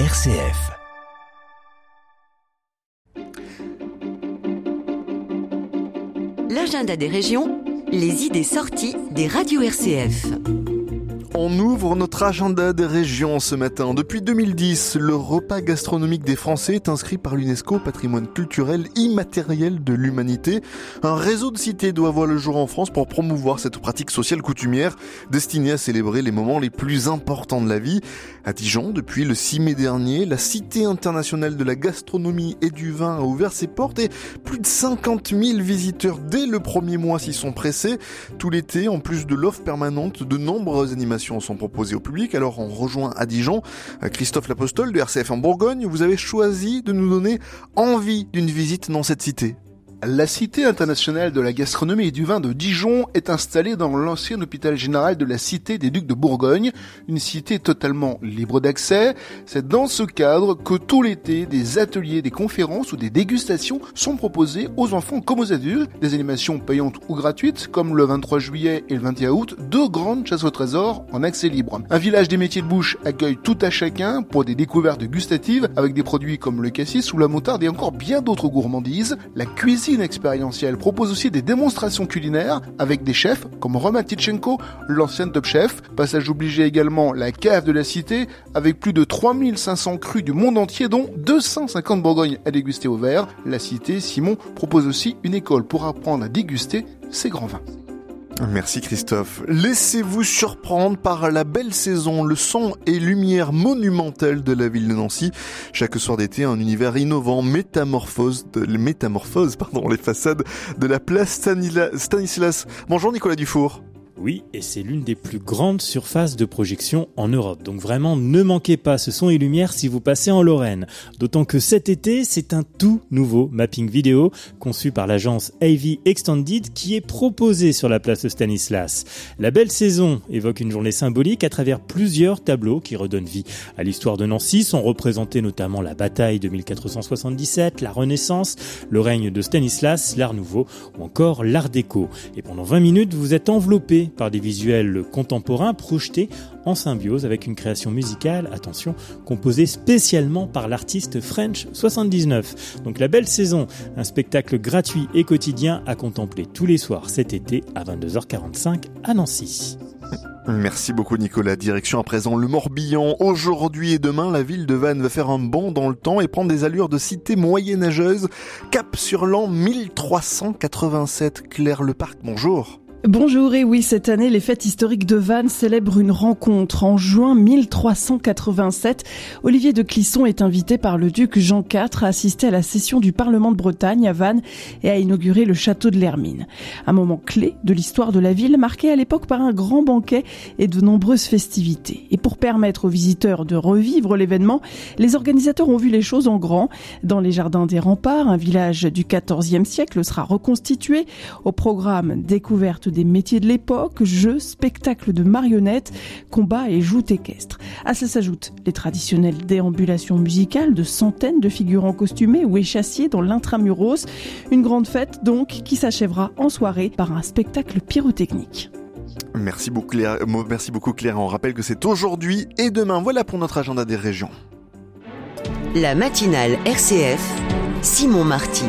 RCF. L'agenda des régions, les idées sorties des radios RCF. On ouvre notre agenda des régions ce matin. Depuis 2010, le repas gastronomique des Français est inscrit par l'UNESCO patrimoine culturel immatériel de l'humanité. Un réseau de cités doit voir le jour en France pour promouvoir cette pratique sociale coutumière destinée à célébrer les moments les plus importants de la vie. À Dijon, depuis le 6 mai dernier, la Cité internationale de la gastronomie et du vin a ouvert ses portes et plus de 50 000 visiteurs dès le premier mois s'y sont pressés. Tout l'été, en plus de l'offre permanente, de nombreuses animations sont proposées au public. Alors on rejoint à Dijon euh, Christophe Lapostole de RCF en Bourgogne. Vous avez choisi de nous donner envie d'une visite dans cette cité. La Cité internationale de la gastronomie et du vin de Dijon est installée dans l'ancien hôpital général de la Cité des Ducs de Bourgogne, une cité totalement libre d'accès. C'est dans ce cadre que tout l'été, des ateliers, des conférences ou des dégustations sont proposés aux enfants comme aux adultes, des animations payantes ou gratuites, comme le 23 juillet et le 21 août, deux grandes chasses au trésor en accès libre. Un village des métiers de bouche accueille tout à chacun pour des découvertes gustatives avec des produits comme le cassis ou la moutarde et encore bien d'autres gourmandises. La cuisine expérientielle propose aussi des démonstrations culinaires avec des chefs comme Roman Tichenko, l'ancien top chef. Passage obligé également la cave de la cité avec plus de 3500 crus du monde entier dont 250 bourgognes à déguster au verre. La cité Simon propose aussi une école pour apprendre à déguster ses grands vins. Merci Christophe. Laissez-vous surprendre par la belle saison, le son et lumière monumentale de la ville de Nancy. Chaque soir d'été, un univers innovant métamorphose, métamorphose pardon, les façades de la place Stanislas. Bonjour Nicolas Dufour. Oui, et c'est l'une des plus grandes surfaces de projection en Europe. Donc vraiment, ne manquez pas ce son et lumière si vous passez en Lorraine. D'autant que cet été, c'est un tout nouveau mapping vidéo conçu par l'agence AV Extended qui est proposé sur la place Stanislas. La belle saison évoque une journée symbolique à travers plusieurs tableaux qui redonnent vie à l'histoire de Nancy. Sont représentés notamment la bataille de 1477, la Renaissance, le règne de Stanislas, l'Art Nouveau ou encore l'Art déco. Et pendant 20 minutes, vous êtes enveloppé par des visuels contemporains projetés en symbiose avec une création musicale, attention, composée spécialement par l'artiste French 79. Donc la belle saison, un spectacle gratuit et quotidien à contempler tous les soirs cet été à 22h45 à Nancy. Merci beaucoup Nicolas. Direction à présent le Morbihan. Aujourd'hui et demain, la ville de Vannes va faire un bond dans le temps et prendre des allures de cité moyenâgeuse. Cap sur l'an 1387. Claire Le Parc, bonjour. Bonjour et oui, cette année, les fêtes historiques de Vannes célèbrent une rencontre. En juin 1387, Olivier de Clisson est invité par le duc Jean IV à assister à la session du Parlement de Bretagne à Vannes et à inaugurer le château de l'Hermine. Un moment clé de l'histoire de la ville, marqué à l'époque par un grand banquet et de nombreuses festivités. Et pour permettre aux visiteurs de revivre l'événement, les organisateurs ont vu les choses en grand. Dans les jardins des remparts, un village du XIVe siècle sera reconstitué au programme découverte des métiers de l'époque, jeux, spectacles de marionnettes, combats et joutes équestres. À ça s'ajoutent les traditionnelles déambulations musicales de centaines de figurants costumés ou échassiers dans l'intramuros. Une grande fête donc qui s'achèvera en soirée par un spectacle pyrotechnique. Merci beaucoup Claire. Merci beaucoup Claire. On rappelle que c'est aujourd'hui et demain. Voilà pour notre agenda des régions. La matinale RCF, Simon Marty.